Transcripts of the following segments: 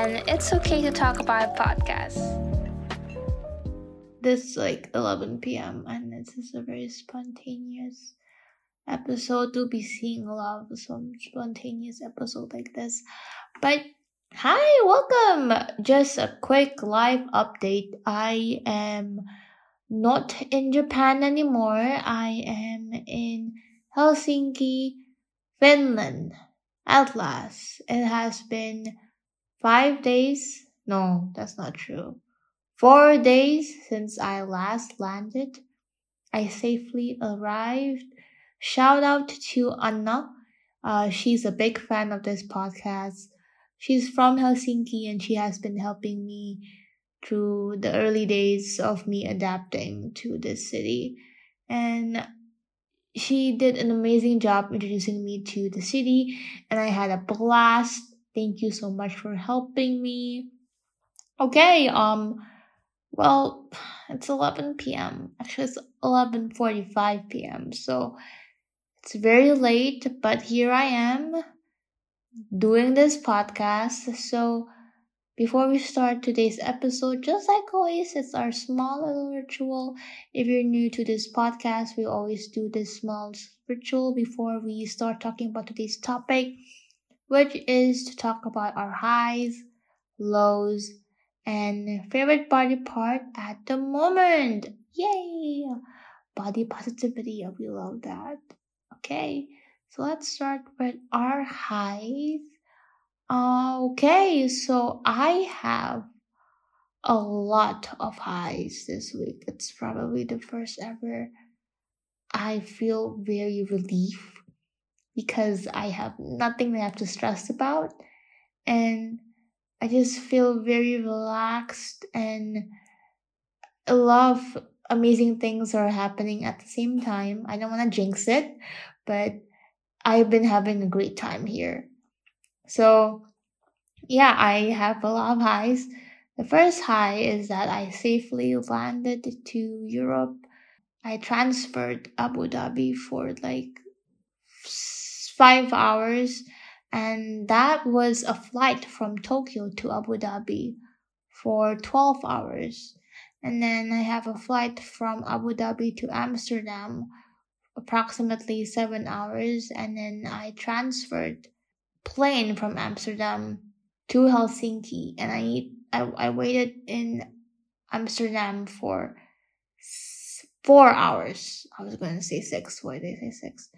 and it's okay to talk about podcasts. This is like 11 p.m. and this is a very spontaneous episode. To be seeing a lot of some spontaneous episode like this. But hi, welcome. Just a quick live update. I am not in Japan anymore. I am in Helsinki, Finland. At last, it has been five days. No, that's not true. Four days since I last landed. I safely arrived. Shout out to Anna. Uh, she's a big fan of this podcast. She's from Helsinki and she has been helping me through the early days of me adapting to this city. And she did an amazing job introducing me to the city and I had a blast. Thank you so much for helping me. Okay, um well, it's 11 p.m. Actually, it's 11:45 p.m. So it's very late, but here I am doing this podcast. So before we start today's episode, just like always, it's our small little ritual. If you're new to this podcast, we always do this small ritual before we start talking about today's topic, which is to talk about our highs, lows, and favorite body part at the moment. Yay! Body positivity, we love that. Okay, so let's start with our highs Okay, so I have a lot of highs this week. It's probably the first ever. I feel very relief because I have nothing I have to stress about and I just feel very relaxed and a lot of amazing things are happening at the same time. I don't want to jinx it, but I've been having a great time here. So, yeah, I have a lot of highs. The first high is that I safely landed to Europe. I transferred Abu Dhabi for like five hours, and that was a flight from Tokyo to Abu Dhabi for 12 hours. And then I have a flight from Abu Dhabi to Amsterdam, approximately seven hours, and then I transferred plane from Amsterdam to Helsinki, and I I, I waited in Amsterdam for four hours. I was going to say six. Why did I say six?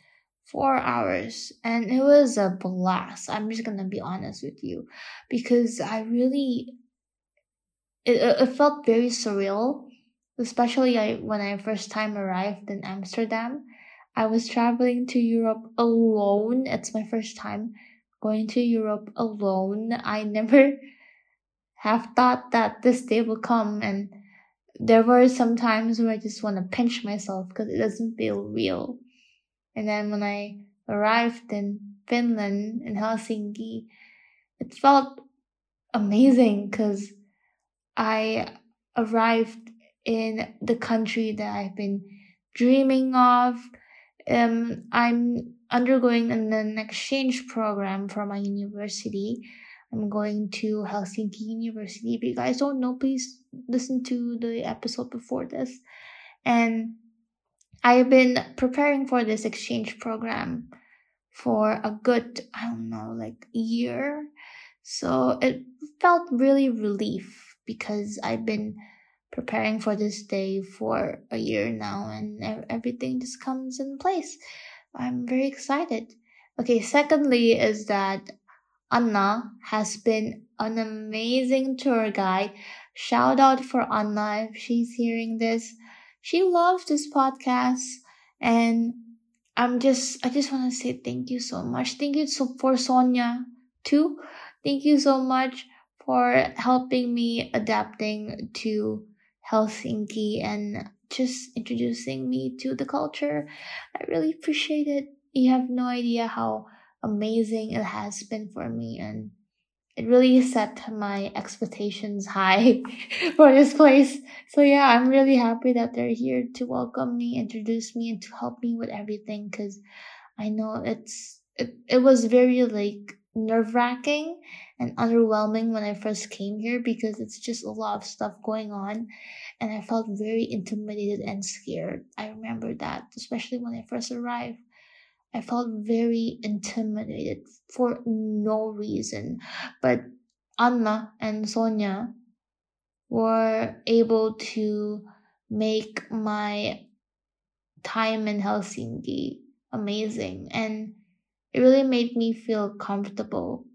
Four hours, and it was a blast. I'm just gonna be honest with you, because I really it, it felt very surreal, especially I, when I first time arrived in Amsterdam. I was traveling to Europe alone. It's my first time going to Europe alone. I never have thought that this day will come and there were some times where I just want to pinch myself because it doesn't feel real. And then when I arrived in Finland, in Helsinki, it felt amazing because I arrived in the country that I've been dreaming of. Um, I'm undergoing an exchange program for my university. I'm going to Helsinki University. If you guys don't know, please listen to the episode before this. And I've been preparing for this exchange program for a good, I don't know, like year. So it felt really relief because I've been preparing for this day for a year now and everything just comes in place. I'm very excited. Okay, secondly, is that Anna has been an amazing tour guide. Shout out for Anna if she's hearing this. She loves this podcast and I'm just I just want to say thank you so much. Thank you so for Sonia too. Thank you so much for helping me adapting to Helsinki and just introducing me to the culture. I really appreciate it. You have no idea how amazing it has been for me and it really set my expectations high for this place. So yeah, I'm really happy that they're here to welcome me, introduce me, and to help me with everything because I know it's it, it was very like nerve wracking and underwhelming when I first came here because it's just a lot of stuff going on and I felt very intimidated and scared. I remember that, especially when I first arrived. I felt very intimidated for no reason. But Anna and Sonia were able to make my time in Helsinki amazing and it really made me feel comfortable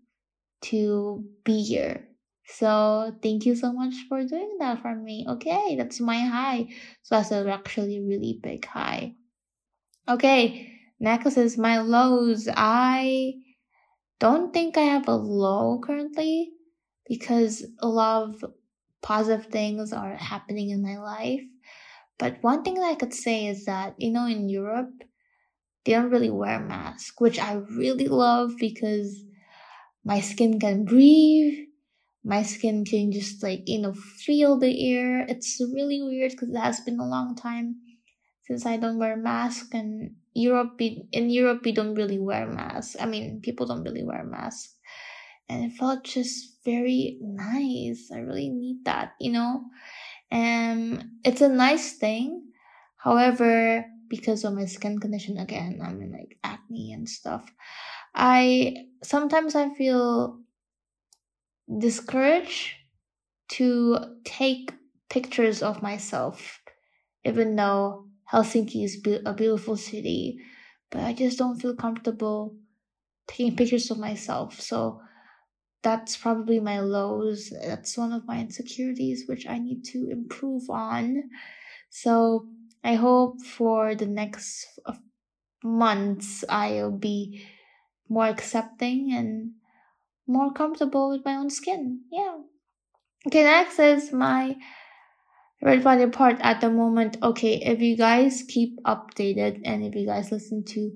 to be here. So thank you so much for doing that for me. Okay, that's my high. So that's actually really big high. Okay, is my lows. I don't think I have a low currently because a lot of positive things are happening in my life. But one thing that I could say is that, you know, in Europe, they don't really wear masks, which I really love because my skin can breathe. My skin can just like, you know, feel the air. It's really weird because it has been a long time since I don't wear a mask and Europe in Europe we don't really wear masks. I mean, people don't really wear masks. And it felt just very nice. I really need that, you know? And it's a nice thing. However, because of my skin condition again i'm in like acne and stuff i sometimes i feel discouraged to take pictures of myself even though helsinki is a beautiful city but i just don't feel comfortable taking pictures of myself so that's probably my lows that's one of my insecurities which i need to improve on so I hope for the next months I'll be more accepting and more comfortable with my own skin. Yeah. Okay, next is my red body part at the moment. Okay, if you guys keep updated and if you guys listen to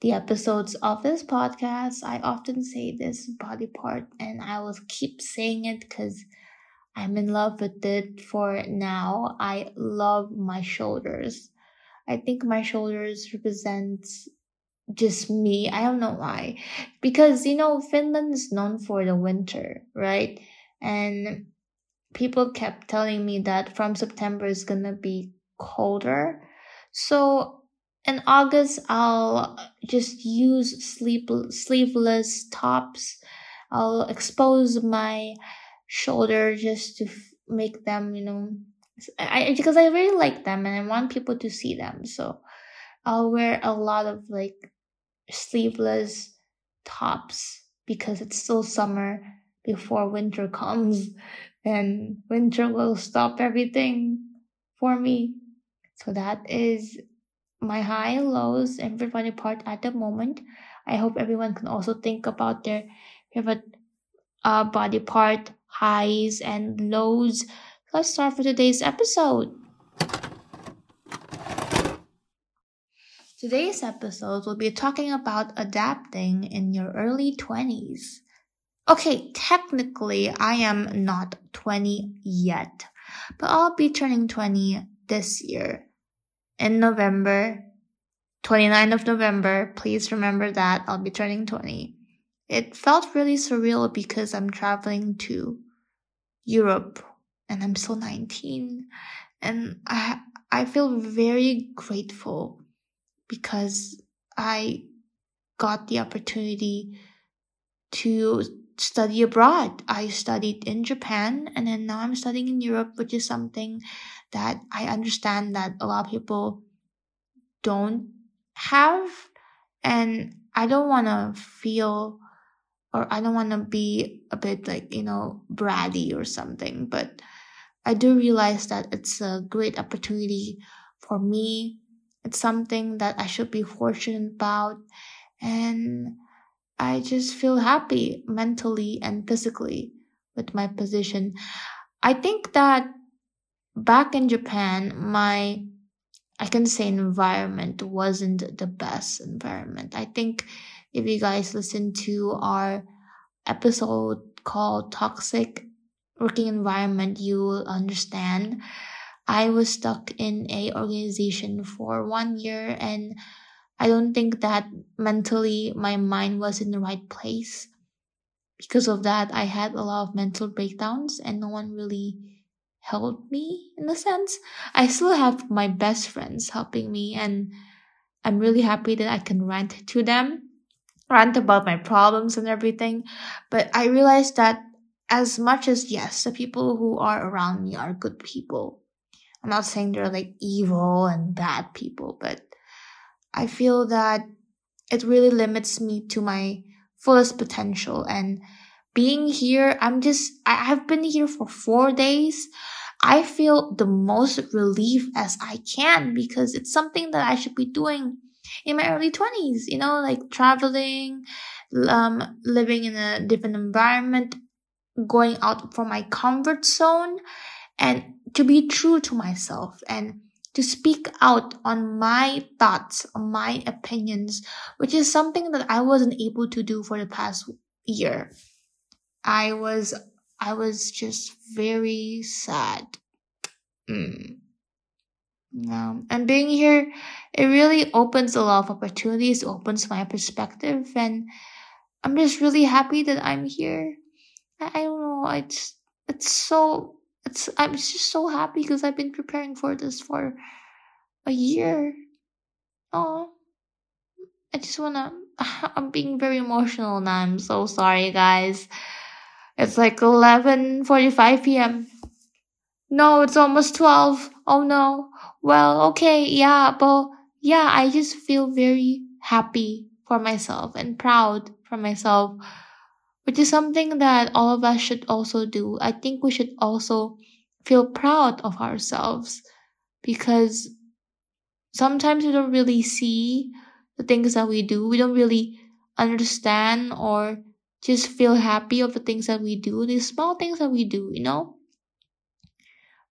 the episodes of this podcast, I often say this body part and I will keep saying it because I'm in love with it for now. I love my shoulders. I think my shoulders represent just me. I don't know why. Because, you know, Finland is known for the winter, right? And people kept telling me that from September it's gonna be colder. So in August, I'll just use sleep sleeveless tops. I'll expose my shoulder just to f- make them, you know, I because I really like them and I want people to see them. So I'll wear a lot of like sleeveless tops because it's still summer before winter comes and winter will stop everything for me. So that is my high and lows and favorite part at the moment. I hope everyone can also think about their favorite uh, body part highs and lows. Let's start for today's episode. Today's episode will be talking about adapting in your early 20s. Okay, technically, I am not 20 yet, but I'll be turning 20 this year. In November, 29th of November, please remember that I'll be turning 20. It felt really surreal because I'm traveling to Europe and I'm still 19 and I I feel very grateful because I got the opportunity to study abroad. I studied in Japan and then now I'm studying in Europe, which is something that I understand that a lot of people don't have. And I don't want to feel or I don't want to be a bit like, you know, bratty or something, but I do realize that it's a great opportunity for me. It's something that I should be fortunate about. And I just feel happy mentally and physically with my position. I think that back in Japan, my, I can say environment wasn't the best environment. I think if you guys listen to our episode called Toxic Working Environment, you will understand. I was stuck in a organization for one year and I don't think that mentally my mind was in the right place. because of that, I had a lot of mental breakdowns and no one really helped me in a sense. I still have my best friends helping me and I'm really happy that I can rant to them, rant about my problems and everything. But I realized that as much as yes, the people who are around me are good people. I'm not saying they're like evil and bad people, but I feel that it really limits me to my fullest potential. And being here i'm just i have been here for four days. I feel the most relief as i can because it's something that i should be doing in my early 20s you know like traveling um living in a different environment going out from my comfort zone and to be true to myself. And to speak out on my thoughts, on my opinions, which is something that I wasn't able to do for the past year. I was, I was just very sad. Mm. Yeah. And being here, it really opens a lot of opportunities, opens my perspective, and I'm just really happy that I'm here. I, I don't know, it's, it's so it's I'm just so happy because I've been preparing for this for a year. Oh, I just wanna. I'm being very emotional now. I'm so sorry, guys. It's like 11:45 p.m. No, it's almost 12. Oh no. Well, okay, yeah, but yeah, I just feel very happy for myself and proud for myself which is something that all of us should also do. I think we should also feel proud of ourselves because sometimes we don't really see the things that we do. We don't really understand or just feel happy of the things that we do, these small things that we do, you know?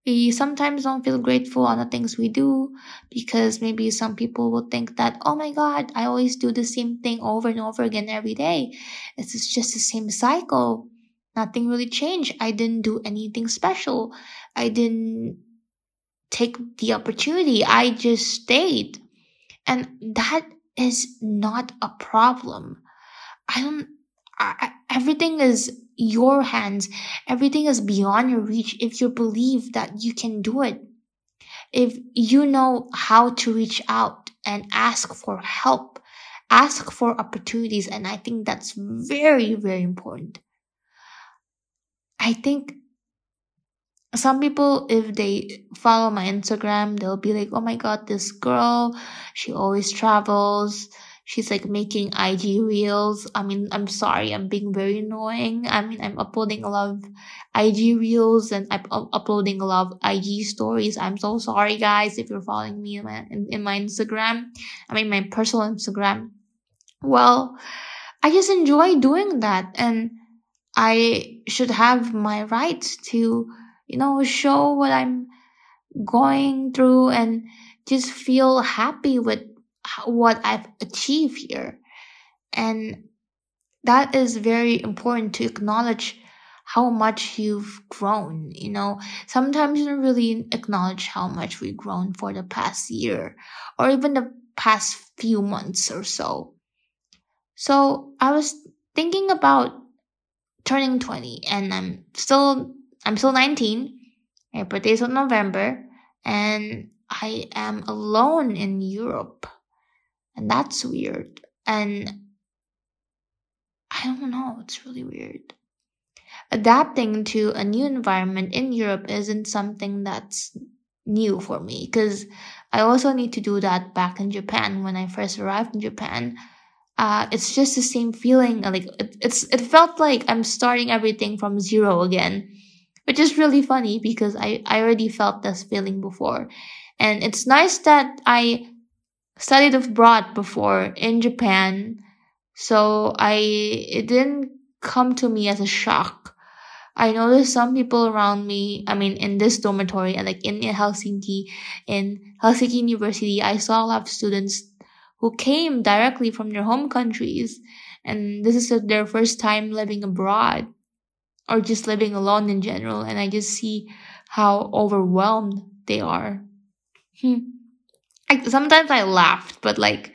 We sometimes don't feel grateful on the things we do because maybe some people will think that, oh my God, I always do the same thing over and over again every day. It's just the same cycle. Nothing really changed. I didn't do anything special. I didn't take the opportunity. I just stayed. And that is not a problem. I don't, I, everything is your hands. Everything is beyond your reach if you believe that you can do it. If you know how to reach out and ask for help, ask for opportunities. And I think that's very, very important. I think some people, if they follow my Instagram, they'll be like, Oh my God, this girl, she always travels she's like making IG reels. I mean, I'm sorry, I'm being very annoying. I mean, I'm uploading a lot of IG reels and I'm uploading a lot of IG stories. I'm so sorry, guys, if you're following me in my, in, in my Instagram. I mean, my personal Instagram. Well, I just enjoy doing that and I should have my rights to, you know, show what I'm going through and just feel happy with what I've achieved here. And that is very important to acknowledge how much you've grown. You know, sometimes you don't really acknowledge how much we've grown for the past year or even the past few months or so. So I was thinking about turning 20 and I'm still, I'm still 19. My birthday is in November and I am alone in Europe. And that's weird. And I don't know, it's really weird. Adapting to a new environment in Europe isn't something that's new for me because I also need to do that back in Japan when I first arrived in Japan. Uh, it's just the same feeling. Like it, it's, it felt like I'm starting everything from zero again, which is really funny because I, I already felt this feeling before. And it's nice that I studied abroad before in Japan, so I it didn't come to me as a shock. I noticed some people around me, I mean, in this dormitory, and like in, in Helsinki, in Helsinki University, I saw a lot of students who came directly from their home countries, and this is their first time living abroad, or just living alone in general, and I just see how overwhelmed they are. Hmm. I, sometimes I laughed, but like,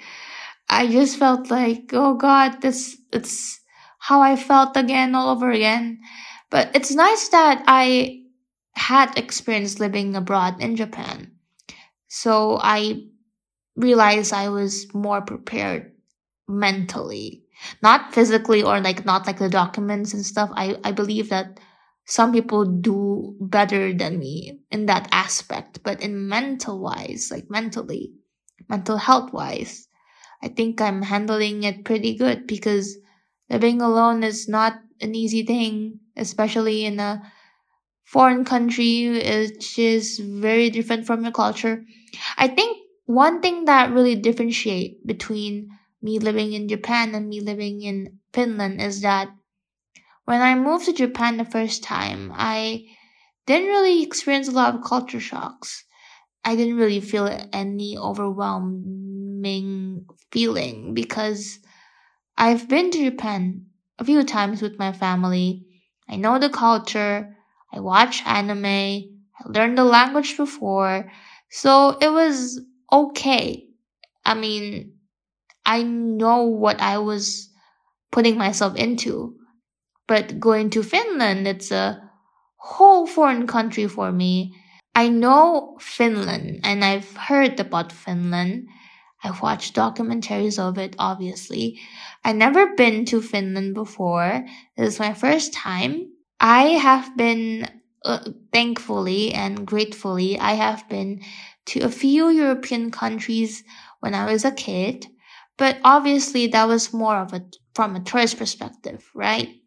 I just felt like, oh God, this, it's how I felt again all over again. But it's nice that I had experience living abroad in Japan. So I realized I was more prepared mentally, not physically or like not like the documents and stuff. I, I believe that some people do better than me in that aspect, but in mental wise, like mentally, mental health wise, I think I'm handling it pretty good because living alone is not an easy thing, especially in a foreign country, which is very different from your culture. I think one thing that really differentiate between me living in Japan and me living in Finland is that when I moved to Japan the first time, I didn't really experience a lot of culture shocks. I didn't really feel any overwhelming feeling because I've been to Japan a few times with my family. I know the culture. I watch anime. I learned the language before. So it was okay. I mean, I know what I was putting myself into. But going to Finland, it's a whole foreign country for me. I know Finland and I've heard about Finland. I've watched documentaries of it, obviously. I've never been to Finland before. This is my first time. I have been, uh, thankfully and gratefully, I have been to a few European countries when I was a kid. But obviously that was more of a, from a tourist perspective, right?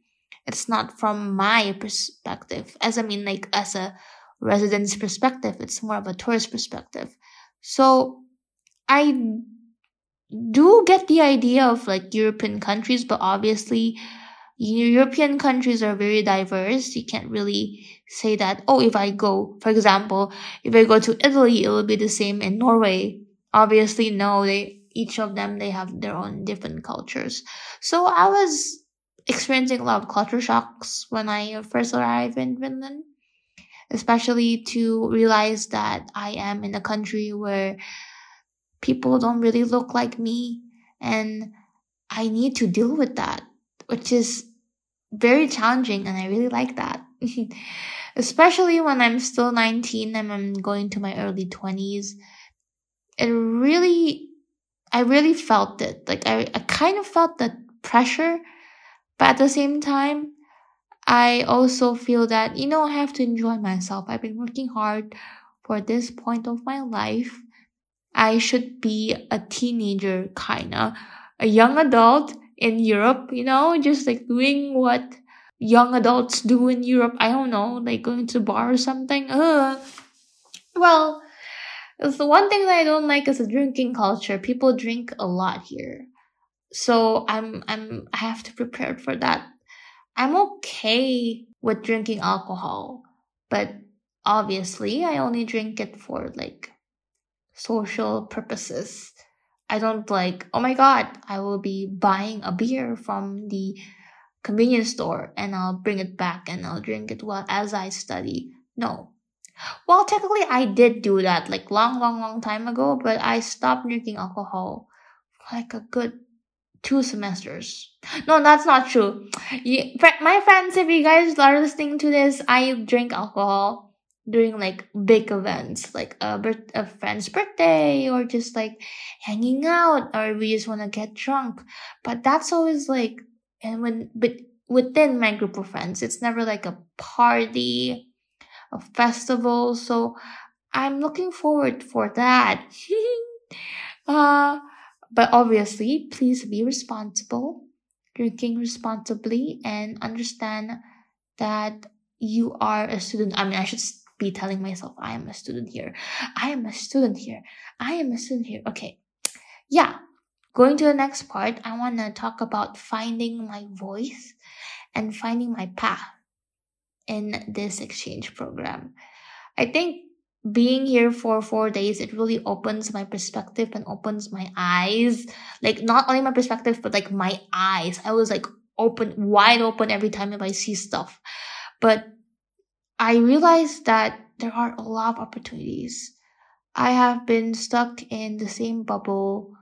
It's not from my perspective. As I mean, like, as a resident's perspective, it's more of a tourist perspective. So I do get the idea of like European countries, but obviously European countries are very diverse. You can't really say that, oh, if I go, for example, if I go to Italy, it will be the same in Norway. Obviously, no, they, each of them, they have their own different cultures. So I was experiencing a lot of culture shocks when I first arrived in Finland, especially to realize that I am in a country where people don't really look like me and I need to deal with that, which is very challenging and I really like that. especially when I'm still 19 and I'm going to my early 20s. It really, I really felt it. Like I, I kind of felt the pressure, but at the same time, I also feel that, you know, I have to enjoy myself. I've been working hard for this point of my life I should be a teenager, kinda, a young adult in Europe, you know, just like doing what young adults do in Europe. I don't know, like going to bar or something. Ugh. Well, the one thing that I don't like is the drinking culture. People drink a lot here. So I'm I'm I have to prepare for that. I'm okay with drinking alcohol, but obviously I only drink it for like social purposes. I don't like, oh my god, I will be buying a beer from the convenience store and I'll bring it back and I'll drink it while as I study. No. Well, technically I did do that like long, long, long time ago, but I stopped drinking alcohol like a good two semesters. No, that's not true. You, my friends, if you guys are listening to this, I drink alcohol during like big events like a, birth- a friend's birthday or just like hanging out or we just want to get drunk but that's always like and when but within my group of friends it's never like a party a festival so i'm looking forward for that uh but obviously please be responsible drinking responsibly and understand that you are a student i mean i should be telling myself, I am a student here. I am a student here. I am a student here. Okay. Yeah. Going to the next part, I want to talk about finding my voice and finding my path in this exchange program. I think being here for four days, it really opens my perspective and opens my eyes. Like, not only my perspective, but like my eyes. I was like open, wide open every time if I see stuff. But I realized that there are a lot of opportunities. I have been stuck in the same bubble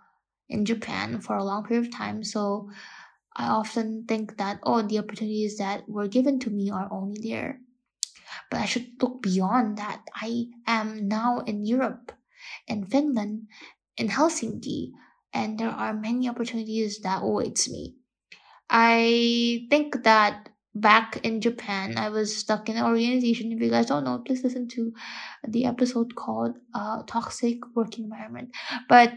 in Japan for a long period of time, so I often think that, oh, the opportunities that were given to me are only there. But I should look beyond that. I am now in Europe, in Finland, in Helsinki, and there are many opportunities that awaits me. I think that back in Japan, I was stuck in an organization. If you guys don't know, please listen to the episode called uh, Toxic Work Environment. But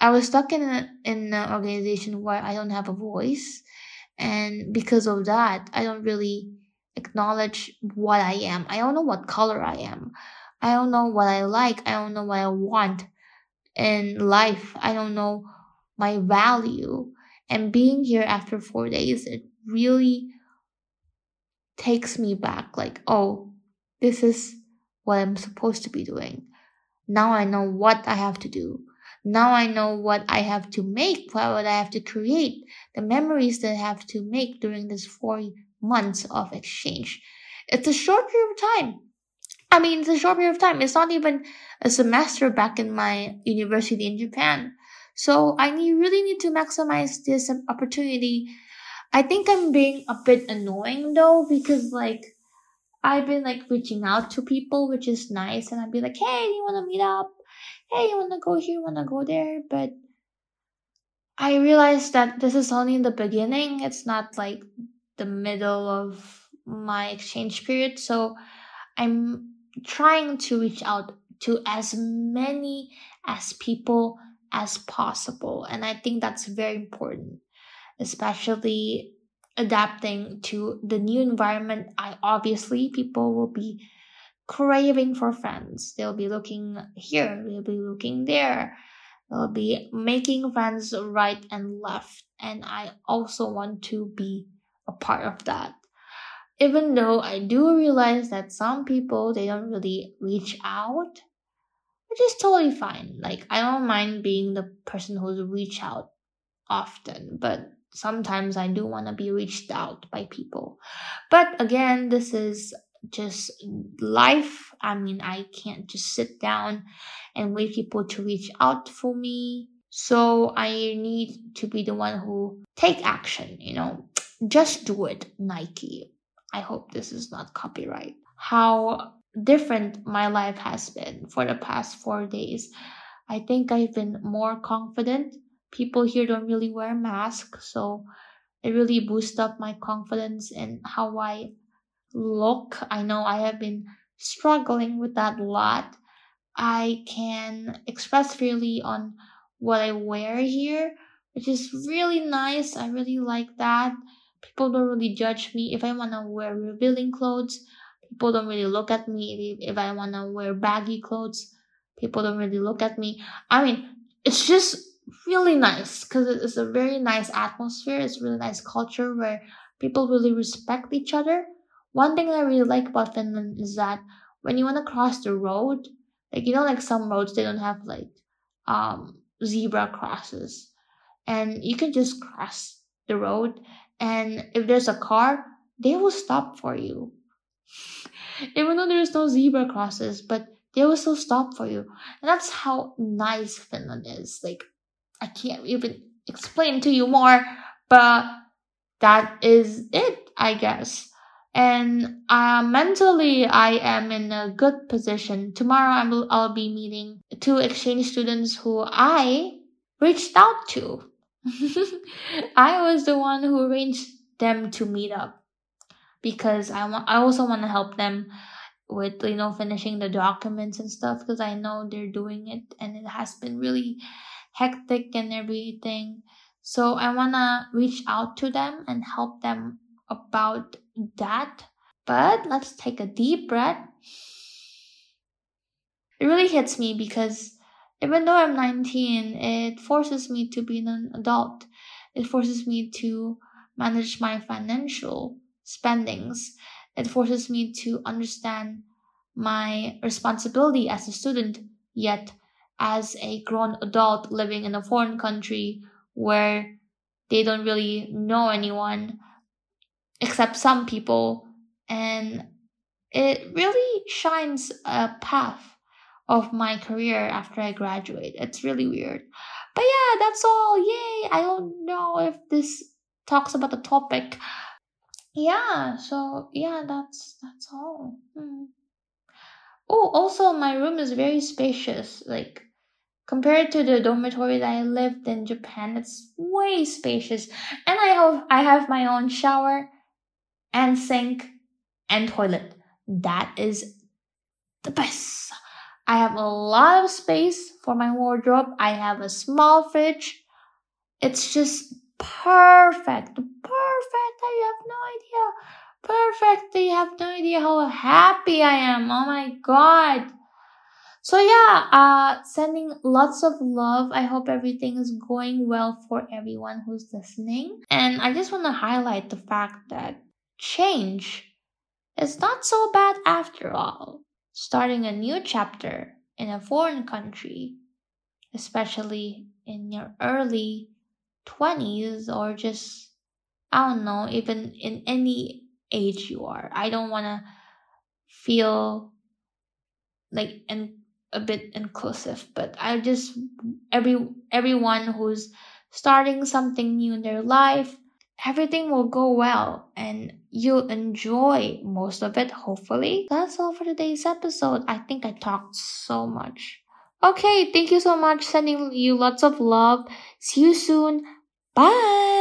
I was stuck in, a, in an organization where I don't have a voice. And because of that, I don't really acknowledge what I am. I don't know what color I am. I don't know what I like. I don't know what I want in life. I don't know my value. And being here after four days, it really takes me back like, oh, this is what I'm supposed to be doing. Now I know what I have to do. Now I know what I have to make, what I have to create, the memories that I have to make during this four months of exchange. It's a short period of time. I mean, it's a short period of time. It's not even a semester back in my university in Japan. So I need, really need to maximize this opportunity. I think I'm being a bit annoying though, because like, I've been like reaching out to people, which is nice. And I'd be like, hey, you want to meet up? Hey, you want to go here? You Want to go there? But I realized that this is only in the beginning. It's not like the middle of my exchange period. So I'm trying to reach out to as many as people as possible. And I think that's very important, especially adapting to the new environment. I obviously people will be craving for friends. They'll be looking here, they'll be looking there. They'll be making friends right and left. And I also want to be a part of that. Even though I do realize that some people they don't really reach out which is totally fine. Like I don't mind being the person who's reach out often, but sometimes I do want to be reached out by people. But again, this is just life. I mean, I can't just sit down and wait people to reach out for me. So I need to be the one who take action, you know. Just do it, Nike. I hope this is not copyright. How different my life has been for the past four days. I think I've been more confident. People here don't really wear masks, so it really boosts up my confidence in how I look. I know I have been struggling with that a lot. I can express freely on what I wear here, which is really nice. I really like that. People don't really judge me if I want to wear revealing clothes people don't really look at me if, I want to wear baggy clothes. People don't really look at me. I mean, it's just really nice because it's a very nice atmosphere. It's really nice culture where people really respect each other. One thing I really like about Finland is that when you want to cross the road, like you know, like some roads they don't have like um zebra crosses, and you can just cross the road. And if there's a car, they will stop for you even though there's no zebra crosses, but they will still stop for you. And that's how nice Finland is. Like, I can't even explain to you more, but that is it, I guess. And uh, mentally, I am in a good position. Tomorrow, I will, I'll be meeting two exchange students who I reached out to. I was the one who arranged them to meet up because I want I also want to help them with you know finishing the documents and stuff because I know they're doing it and it has been really hectic and everything. So I want to reach out to them and help them about that. But let's take a deep breath. It really hits me because even though I'm 19, it forces me to be an adult. It forces me to manage my financial spendings. It forces me to understand my responsibility as a student, yet as a grown adult living in a foreign country where they don't really know anyone except some people. And it really shines a path of my career after I graduate. It's really weird. But yeah, that's all. Yay! I don't know if this talks about the topic. Yeah, so yeah, that's that's all. Hmm. Oh, also my room is very spacious. Like compared to the dormitory that I lived in Japan, it's way spacious. And I have I have my own shower and sink and toilet. That is the best. I have a lot of space for my wardrobe. I have a small fridge. It's just perfect. Perfect. I have no idea. Perfect. You have no idea how happy I am. Oh my god. So yeah, uh sending lots of love. I hope everything is going well for everyone who's listening. And I just want to highlight the fact that change is not so bad after all starting a new chapter in a foreign country, especially in your early 20s or just, I don't know, even in any age you are. I don't want to feel like and a bit inclusive, but I just every everyone who's starting something new in their life, everything will go well and you'll enjoy most of it, hopefully. That's all for today's episode. I think I talked so much. Okay, thank you so much. Sending you lots of love. See you soon. Bye.